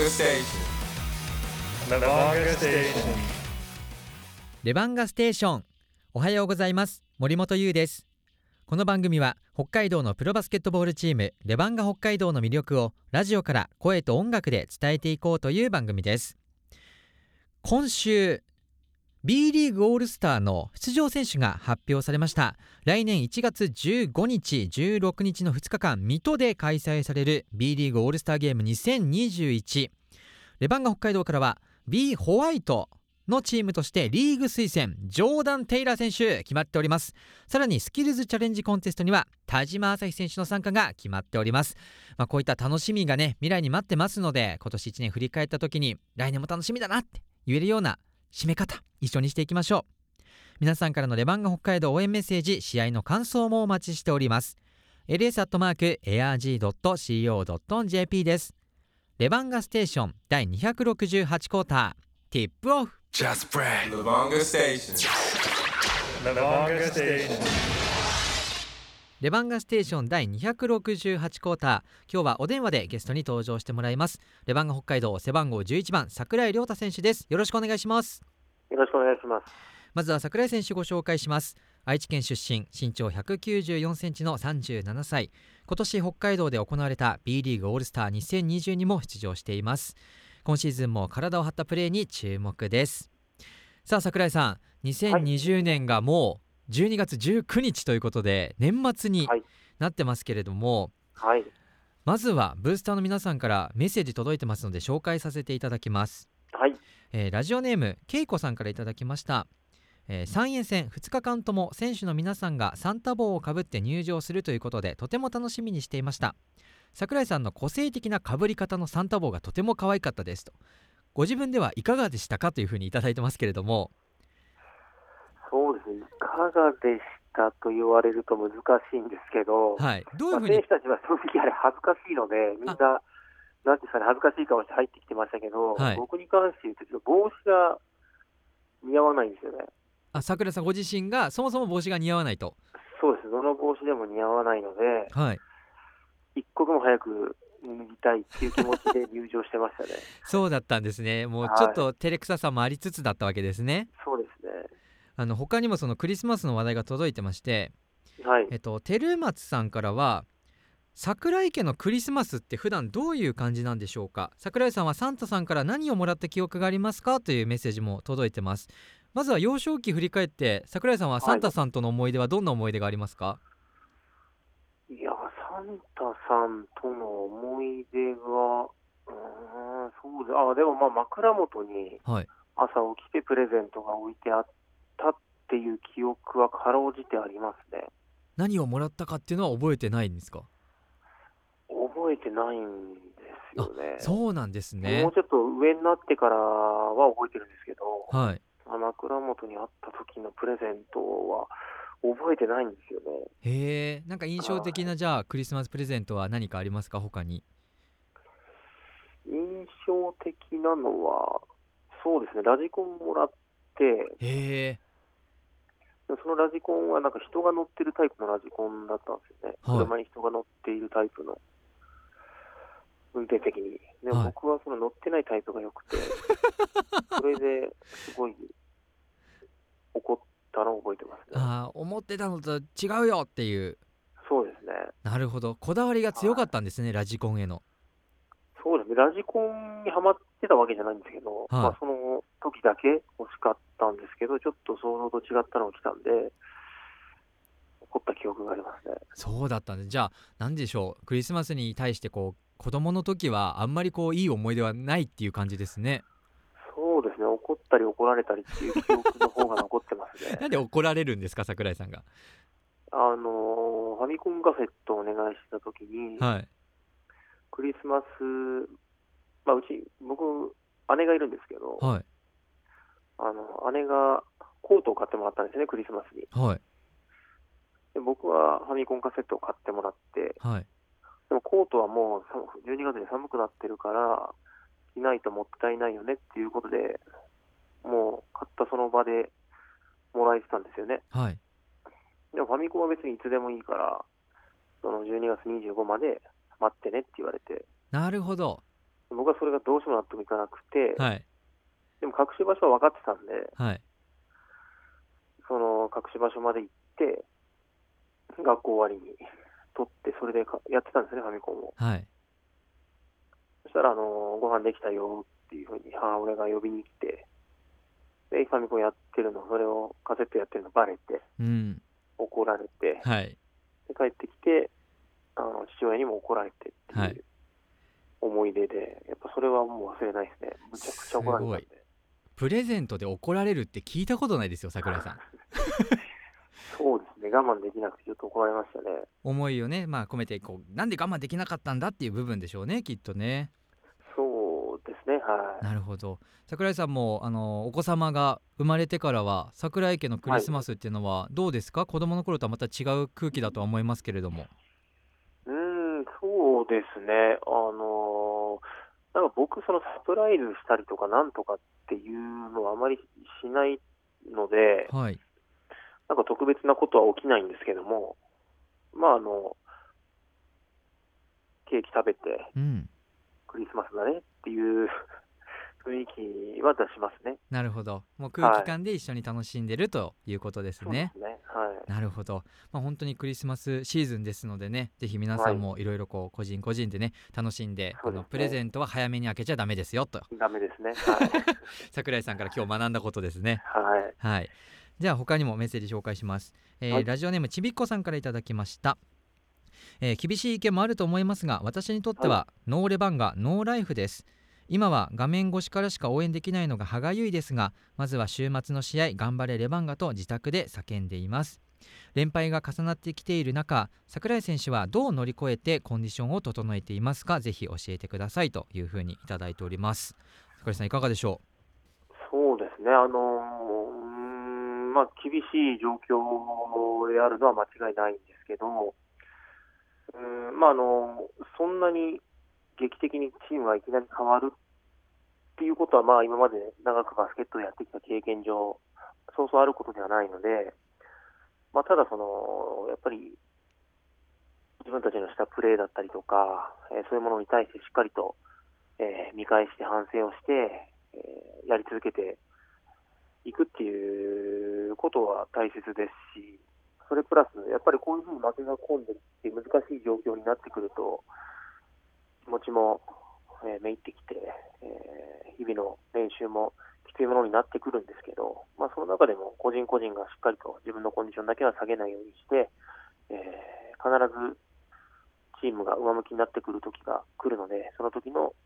Levanga Station. Levanga Station. レバンガステーションおはようございます森本優ですこの番組は北海道のプロバスケットボールチームレバンガ北海道の魅力をラジオから声と音楽で伝えていこうという番組です今週 B リーグオールスターの出場選手が発表されました。来年1月15日16日の2日間水戸で開催される B リーグオールスターゲーム2021レバンガ北海道からは B ホワイトのチームとしてリーグ推薦ジョーダン・テイラー選手決まっております。さらにスキルズチャレンジコンテストには田島朝日選手の参加が決まっております、まあ、こういった楽しみがね未来に待ってますので今年1年振り返った時に来年も楽しみだなって言えるような締め方一緒にしていきましょう皆さんからのレバンガ北海道応援メッセージ試合の感想もお待ちしております ls.arg.co.jp ですレバンガステーション第268クォーターティップオフ Just pray. Levanga Station. Levanga Station. レバンガステーション第268クォーター。今日はお電話でゲストに登場してもらいます。レバンガ北海道背番号11番桜井亮太選手です。よろしくお願いします。よろしくお願いします。まずは桜井選手ご紹介します。愛知県出身身長194センチの37歳。今年北海道で行われた B リーグオールスター2020にも出場しています。今シーズンも体を張ったプレーに注目です。さあ桜井さん2020年がもう12月19日ということで年末にはい。なってますけれども、はい。まずはブースターの皆さんからメッセージ届いてますので紹介させていただきます。はい。えーラジオネームけいこさんからいただきました、えー三円戦2日間とも選手の皆さんがサンタ帽をかぶって入場するということでとても楽しみにしていました。桜井さんの個性的なかぶり方のサンタ帽がとても可愛かったですと。ご自分ではいかがでしたかというふうにいただいてますけれどもそうですね。いかがでしたと言われると難しいんですけど、はいどういうまあ、ふうに選手たちは正直あれ恥ずかしいので、みんな、なんですかね、恥ずかしい顔して入ってきてましたけど、はい僕に関して言うと、ちょっと帽子が似合わないんですよね。あ桜井さんご自身がそもそも帽子が似合わないとそうです。どの帽子でも似合わないので、はい一刻も早く脱ぎたいっていう気持ちで入場してましたね。そうだったんですねもうはいちょっと照れくささもありつつだったわけですねそうですね。あの他にもそのクリスマスの話題が届いてましてはい。えっと、照松さんからは桜井家のクリスマスって普段どういう感じなんでしょうか？桜井さんはサンタさんから何をもらった記憶がありますか？というメッセージも届いてます。まずは幼少期振り返って桜井さんはサンタさんとの思い出はどんな思い出がありますか、いや、サンタさんとの思い出が、うーん、そうで、あ、でもまあ枕元にはい。朝起きてプレゼントが置いてあったっていう記憶はかろうじてありますね。何をもらったかっていうのは覚えてないんですか？覚えてないんですよね。そうなんですもねうちょっと上になってからは覚えてるんですけど、はい。まあ枕元にあった時のプレゼントは覚えてないんですよね。へえなんか印象的なじゃあクリスマスプレゼントは何かありますか？他に。印象的なのは、そうですね、ラジコンもらって、へえ。でそのラジコンはなんか人が乗ってるタイプのラジコンだったんですよね。はい車に人が乗っているタイプの運転席に。ではいも僕はその乗ってないタイプが良くて、それですごい怒ったのを覚えてますね。あー思ってたのと違うよっていうそうですね。なるほどこだわりが強かったんですねラジコンへのそうですね。ラジコンにはまってたわけじゃないんですけど、まあその時だけ欲しかったけど、ちょっと想像と違ったのが来たんで、怒った記憶がありますね。そうだったんでじゃあ何でしょうクリスマスに対してこう子供の時はあんまりこういい思い出はないっていう感じですねそうですね。怒ったり怒られたりっていう記憶の方が残ってますね。なんで怒られるんですか桜井さんが？あのーファミコンカセットをお願いしたときに、はいクリスマス、まあ、うち、僕、姉がいるんですけど、はいあの姉がコートを買ってもらったんですね、クリスマスに。はい。で僕はファミコンカセットを買ってもらって、はい。でもコートはもうさ12月に寒くなってるから、着ないともったいないよねっていうことで、もう買ったその場でもらえてたんですよね。はい。でもファミコンは別にいつでもいいから、その12月25まで待ってねって言われて、なるほど。僕はそれがどうしても納得いかなくて、はいでも隠し場所は分かってたんで、はいその隠し場所まで行って、学校終わりに取って、それでかやってたんですね、ファミコンを。はいそしたら、あのご飯できたよっていうふうに母親が呼びに来て、で、ファミコンやってるの、それをカセットやってるのバレて、うん怒られて、はいで帰ってきて、あの父親にも怒られてってはいいう思い出で、やっぱそれはもう忘れないですね。むちゃくちゃ怒られたんで。プレゼントで怒られるって聞いたことないですよ桜井さん。そうですね、我慢できなくてちょっと怒られましたね。思いをねまあ込めてこうなんで我慢できなかったんだっていう部分でしょうねきっとね。そうですね、はい。なるほど。桜井さんもあのお子様が生まれてからは桜井家のクリスマスっていうのはどうですか、子供の頃とはまた違う空気だとは思いますけれども。うーん、そうですね。あのーなんか僕、そのサプライズしたりとかなんとかっていうのはあまりしないので、はい。なんか特別なことは起きないんですけども、まあ、あの、ケーキ食べてうん。クリスマスだねっていう雰囲気は出しますね。なるほど。もう空気感で一緒に楽しんでるということですね、そうですね。はい。なるほど、まあ、本当にクリスマスシーズンですのでねぜひ皆さんもいろいろこう個人個人でね楽しんでそうですね。あのプレゼントは早めに開けちゃダメですよと。ダメですね。はい。桜井さんから今日学んだことですね。はい。はい。じゃあ他にもメッセージ紹介します、えーはい。ラジオネームちびっこさんからいただきました。えー厳しい意見もあると思いますが私にとってはノーレバンガノーライフです今は画面越しからしか応援できないのが歯がゆいですがまずは週末の試合頑張れレバンガと自宅で叫んでいます。連敗が重なってきている中櫻井選手はどう乗り越えてコンディションを整えていますか？ぜひ教えてくださいというふうにいただいております。櫻井さんいかがでしょう？そうですね。あのーうんまあ、厳しい状況であるのは間違いないんですけど、うんまあ、あのそんなに劇的にチームがいきなり変わるっていうことは、まあ、今まで長くバスケットをやってきた経験上、そうそうあることではないので、まあ、ただその、やっぱり自分たちのしたプレーだったりとか、えーそういうものに対してしっかりと、えー見返して反省をして、えーやり続けていくっていうことは大切ですし、それプラス、やっぱりこういうふうに負けが込んでるって難しい状況になってくると、気持ちも、えーめいってきて、えー日々の練習もきついものになってくるんですけど、まあ、その中でも個人個人がしっかりと自分のコンディションだけは下げないようにして、えー必ずチームが上向きになってくる時が来るので、その時の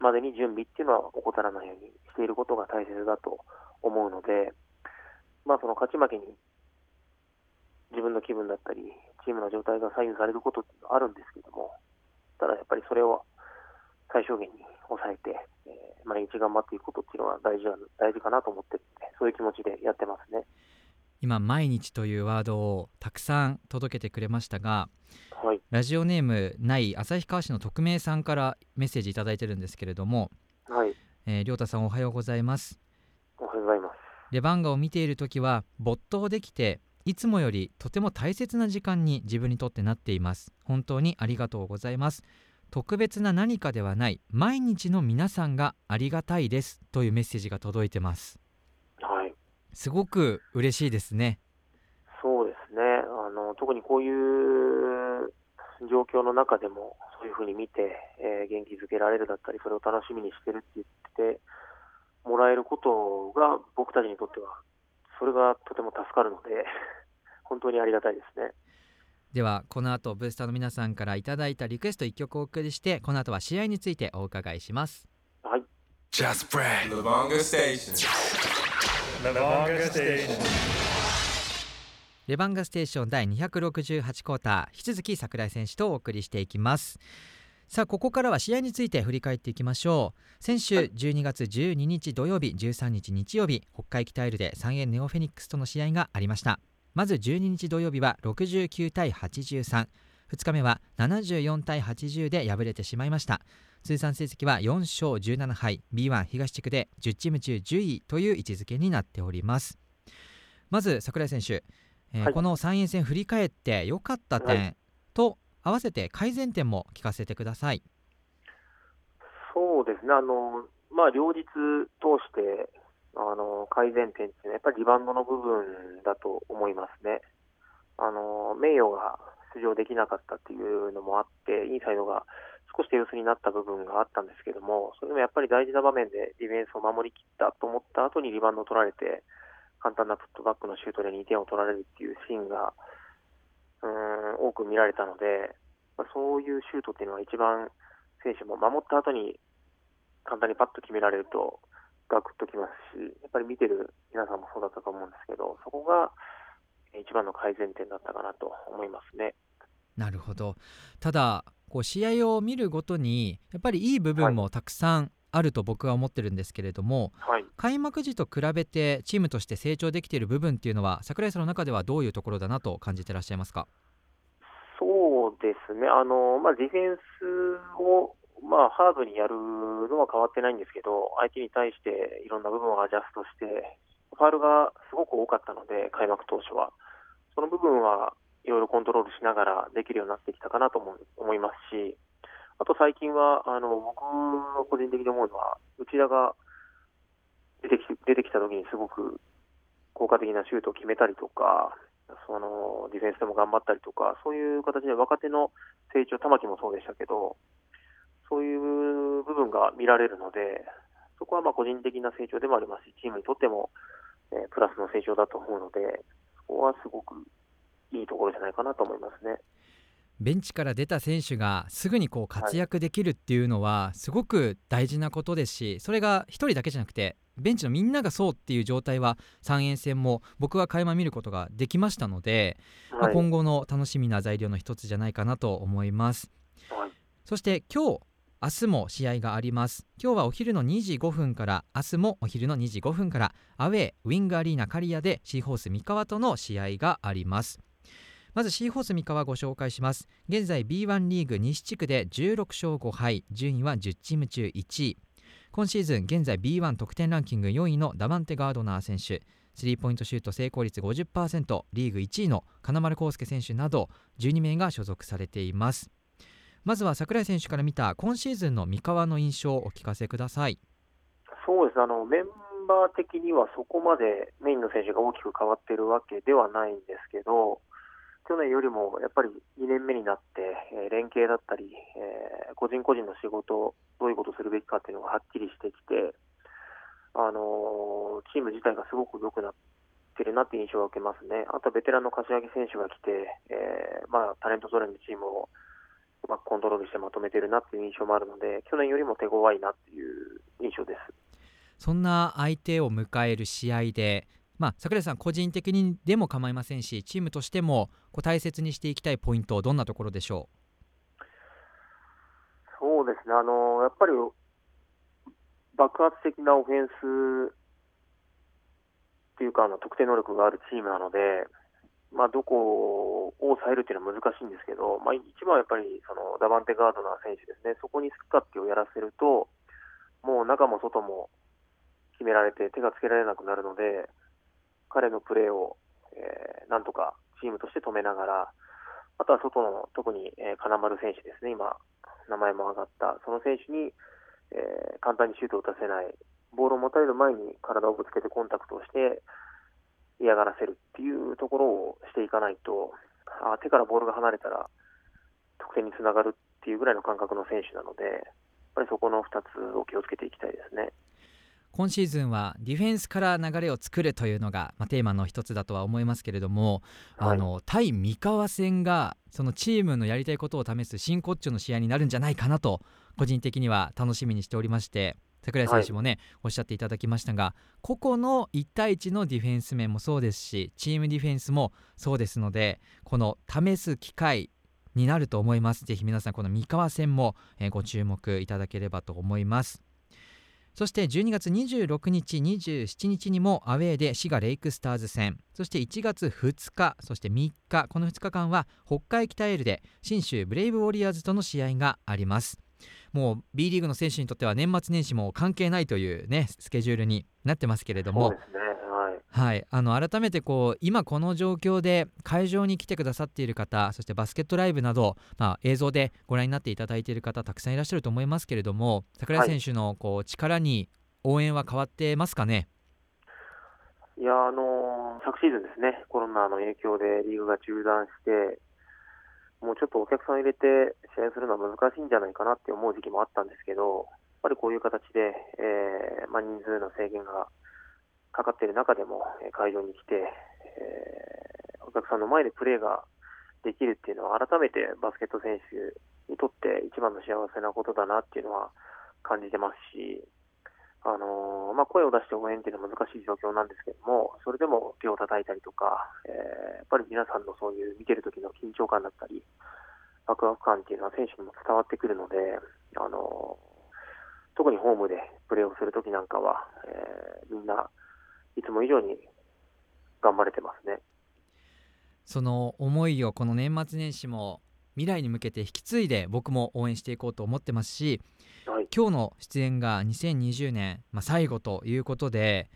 までに準備っていうのは怠らないようにしていることが大切だと思うので、まあ、その勝ち負けに自分の気分だったり、チームの状態が左右されることってあるんですけども、ただやっぱりそれを最小限に抑えて、えー毎日頑張っていくことっていうのは大事な大事かなと思ってそういう気持ちでやってますね。今毎日というワードをたくさん届けてくれましたがはい。ラジオネームない旭川市の匿名さんからメッセージいただいてるんですけれども、はい。えー、りょうたさんおはようございますおはようございます。レバンガを見ている時は没頭できていつもよりとても大切な時間に自分にとってなっています。本当にありがとうございます。特別な何かではない毎日の皆さんがありがたいです。というメッセージが届いてます。はい。すごく嬉しいですね。そうですね。あの、特にこういう状況の中でも、そういうふうに見て、えー元気づけられるだったり、それを楽しみにしてるって言ってもらえることが、僕たちにとっては、それがとても助かるので、本当にありがたいですね。ではこの後ブースターの皆さんからいただいたリクエスト1曲お送りしてこの後は試合についてお伺いしますはい。Just Brad. Lavonga Station. Lavonga Station. レバンガステーション第268クォーター引き続き櫻井選手とお送りしていきますさあここからは試合について振り返っていきましょう先週はい12月12日土曜日13日日曜日北海北エルで三円ネオフェニックスとの試合がありましたまず12日土曜日は69対832日目は74対80で敗れてしまいました。通算成績は4勝17敗。B1 東地区で10チーム中10位という位置づけになっております。まず櫻井選手、えーはい。この3円戦振り返って良かった点、はと合わせて改善点も聞かせてください。そそうですね、あのまあ、両日通してあの改善点っていうのは、やっぱりリバウンドの部分だと思いますね。あの名誉が出場できなかったっていうのもあって、インサイドが少し手薄になった部分があったんですけども、それでもやっぱり大事な場面でディフェンスを守りきったと思った後にリバウンドを取られて、簡単なプットバックのシュートで2点を取られるっていうシーンがうん多く見られたので、まあ、そういうシュートっていうのは一番選手も守った後に簡単にパッと決められるとガクッときますし、やっぱり見てる皆さんもそうだったと思うんですけど、そこが一番の改善点だったかなと思いますね。なるほど。ただこう試合を見るごとにやっぱりいい部分もたくさんあると僕は思ってるんですけれども、はい、開幕時と比べてチームとして成長できている部分っていうのは櫻井さんの中ではどういうところだなと感じてらっしゃいますか？そうですね。あの、まあ、ディフェンスを、まあ、ハードにやるのは変わってないんですけど相手に対していろんな部分をアジャストしてファールがすごく多かったので開幕当初は。その部分はいろいろコントロールしながらできるようになってきたかなと思いますし、あと最近は、あの僕の個人的に思うのは、内田が出てき出てきた時にすごく効果的なシュートを決めたりとか、そのディフェンスでも頑張ったりとか、そういう形で若手の成長、玉木もそうでしたけど、そういう部分が見られるので、そこはまあ個人的な成長でもありますし、チームにとっても、えー、プラスの成長だと思うので、そこはすごくいいところじゃないかなと思いますね。ベンチから出た選手がすぐにこう活躍できるっていうのはすごく大事なことですしそれが1人だけじゃなくてベンチのみんながそうっていう状態は3円戦も僕は垣間見ることができましたので、はい、まあ、今後の楽しみな材料の一つじゃないかなと思います、はい、そして今日明日も試合があります。今日はお昼の2時5分から明日もお昼の2時5分からアウェーウィングアリーナカリアでシーホース三河との試合があります。まずシーホース三河ご紹介します。現在 B1 リーグ西地区で16勝5敗順位は10チーム中1位。今シーズン現在 B1 得点ランキング4位のダバンテ・ガードナー選手。スリーポイントシュート成功率50%リーグ1位の金丸康介選手など12名が所属されています。まずは櫻井選手から見た今シーズンの三河の印象をお聞かせくださいそうですあのメンバー的にはそこまでメインの選手が大きく変わっているわけではないんですけど去年よりもやっぱり2年目になって、えー、連携だったり、えー、個人個人の仕事、どういうことをするべきかっていうのがはっきりしてきて、あの、チーム自体がすごく良くなってるなって印象を受けますね。あとベテランの柏木選手が来て、えー、まあ、タレントゾーンのチームをまくコントロールしてまとめてるなっていう印象もあるので、去年よりも手強いなっていう印象です。そんな相手を迎える試合で、まあ、櫻井さん個人的にでも構いませんしチームとしてもこう大切にしていきたいポイントどんなところでしょう？そうですねあのやっぱり爆発的なオフェンスっていうかあの得点能力があるチームなので、まあ、どこを抑えるっていうのは難しいんですけど、まあ、一番はやっぱりそのダバンテ・ガードナー選手ですね。そこにスカッティをやらせるともう中も外も決められて手がつけられなくなるので彼のプレーを、えー、なんとかチームとして止めながら、あとは外の特に、えー、金丸選手ですね、今、名前も挙がった、その選手に、えー、簡単にシュートを打たせない、ボールを持たれる前に体をぶつけてコンタクトをして嫌がらせるっていうところをしていかないと、あ手からボールが離れたら得点につながるっていうぐらいの感覚の選手なので、やっぱりそこの2つを気をつけていきたいですね。今シーズンはディフェンスから流れを作るというのが、まあ、テーマの一つだとは思いますけれども、はい、あの対三河戦がそのチームのやりたいことを試す真骨頂の試合になるんじゃないかなと個人的には楽しみにしておりまして櫻井選手もね、はい、おっしゃっていただきましたが個々の1対1のディフェンス面もそうですしチームディフェンスもそうですのでこの試す機会になると思います。ぜひ皆さんこの三河戦も、えご注目いただければと思います。そして12月26日27日にもアウェーで滋賀レイクスターズ戦。そして1月2日そして3日。この2日間は北海北エールで信州ブレイブウォリアーズとの試合がありますもう B リーグの選手にとっては年末年始も関係ないというねスケジュールになってますけれども、ねはい、はい、あの改めてこう今この状況で会場に来てくださっている方そしてバスケットライブなど、まあ、映像でご覧になっていただいている方たくさんいらっしゃると思いますけれども櫻井選手のこう力に応援は変わってますかね、いやあの昨シーズンですねコロナの影響でリーグが中断してもうちょっとお客さん入れて試合するのは難しいんじゃないかなって思う時期もあったんですけど、やっぱりこういう形で、えーまあ、人数の制限がかかっている中でも会場に来て、えー、お客さんの前でプレーができるっていうのは、改めてバスケット選手にとって一番の幸せなことだなっていうのは感じてますし、あのー、まあ、声を出して応援っていうのは難しい状況なんですけども、それでも手を叩いたりとか、えー、やっぱり皆さんのそういう見てる時の緊張感だったり、ワクワク感っていうのは選手にも伝わってくるので、あのー、特にホームでプレーをするときなんかは、えー、みんないつも以上に頑張れてますね。その思いをこの年末年始も未来に向けて引き継いで僕も応援していこうと思ってますしはい、今日の出演が2020年、まあ、最後ということで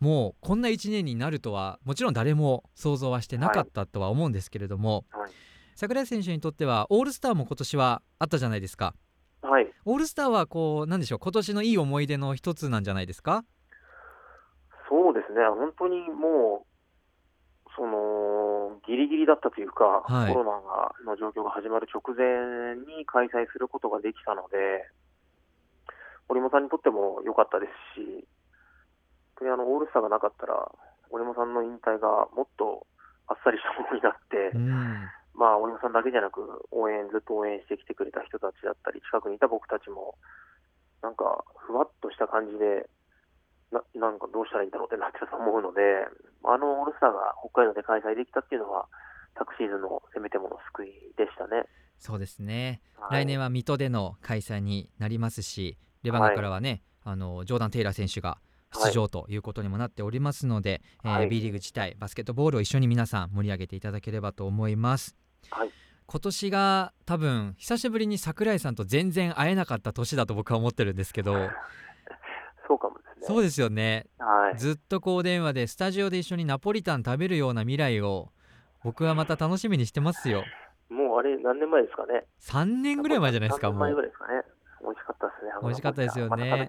もうこんな1年になるとはもちろん誰も想像はしてなかったとは思うんですけれども、はい、櫻井選手にとってはオールスターも今年はあったじゃないですか。はい、オールスターはこうなんでしょう今年のいい思い出の一つなんじゃないですか？そうですね。本当にもうそのギリギリだったというか、はい、コロナの状況が始まる直前に開催することができたので折茂さんにとっても良かったですし、本当にあのオールスターがなかったら、折茂さんの引退がもっとあっさりしたものになって、うん、まあ、折茂さんだけじゃなく、応援、ずっと応援してきてくれた人たちだったり、近くにいた僕たちも、なんか、ふわっとした感じで、ななんかどうしたらいいんだろうってなってたと思うので、あのオールスターが北海道で開催できたっていうのは、昨シーズンのせめてもの救いでしたね。そうですね、はい、来年は水戸での開催になりますし、レバンガからはね、はい、あのジョーダン・テイラー選手が出場ということにもなっておりますので、はい、えー、B リーグ自体バスケットボールを一緒に皆さん盛り上げていただければと思います。はい。今年が多分久しぶりに櫻井さんと全然会えなかった年だと僕は思ってるんですけど。そうかもですね。そうですよね、はい、ずっとこう電話でスタジオで一緒にナポリタン食べるような未来を僕はまた楽しみにしてますよ。もうあれ何年前ですかね。3年ぐらい前じゃないですかもう。前ぐらいですかね。美味しかったですね。美味しかったですよね。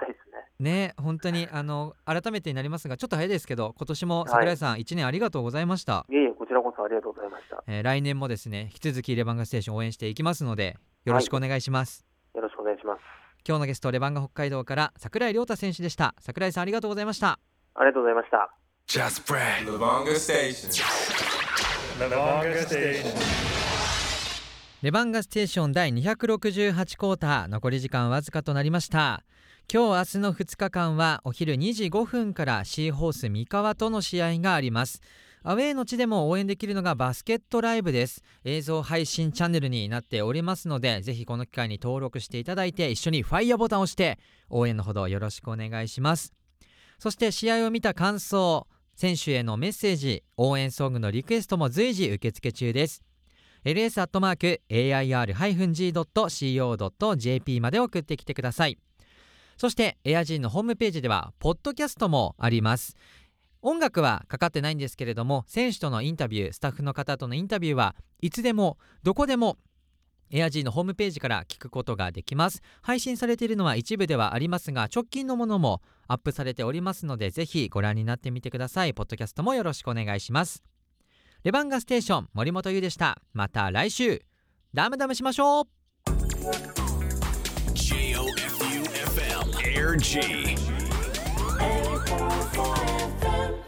ね、本当にあの改めてになりますがちょっと早いですけど今年も櫻井さん、はい、1年ありがとうございました。いえいえこちらこそありがとうございました、えー、来年もですね引き続きレバンガステーション応援していきますのでよろしくお願いします、はい、よろしくお願いします。今日のゲストレバンガ北海道から櫻井亮太選手でした。櫻井さんありがとうございました。ありがとうございました。Just Brand レバンガステーションレバンガステーションレバンガステーション第268クォーター残り時間わずかとなりました。今日明日の2日間はお昼2時5分からシーホース三河との試合がありますアウェーの地でも応援できるのがバスケットライブです。映像配信チャンネルになっておりますのでぜひこの機会に登録していただいて一緒にファイヤーボタンを押して応援のほどよろしくお願いします。そして試合を見た感想選手へのメッセージ応援ソングのリクエストも随時受付中です。ls.air-g.co.jp まで送ってきてください。そしてエアジーのホームページではポッドキャストもあります。音楽はかかってないんですけれども選手とのインタビュースタッフの方とのインタビューはいつでもどこでもエアジーのホームページから聞くことができます。配信されているのは一部ではありますが直近のものもアップされておりますのでぜひご覧になってみてください。ポッドキャストもよろしくお願いします。レバンガステーション森本優でした。また来週。ダムダムしましょう。JOFUFM Air G FM.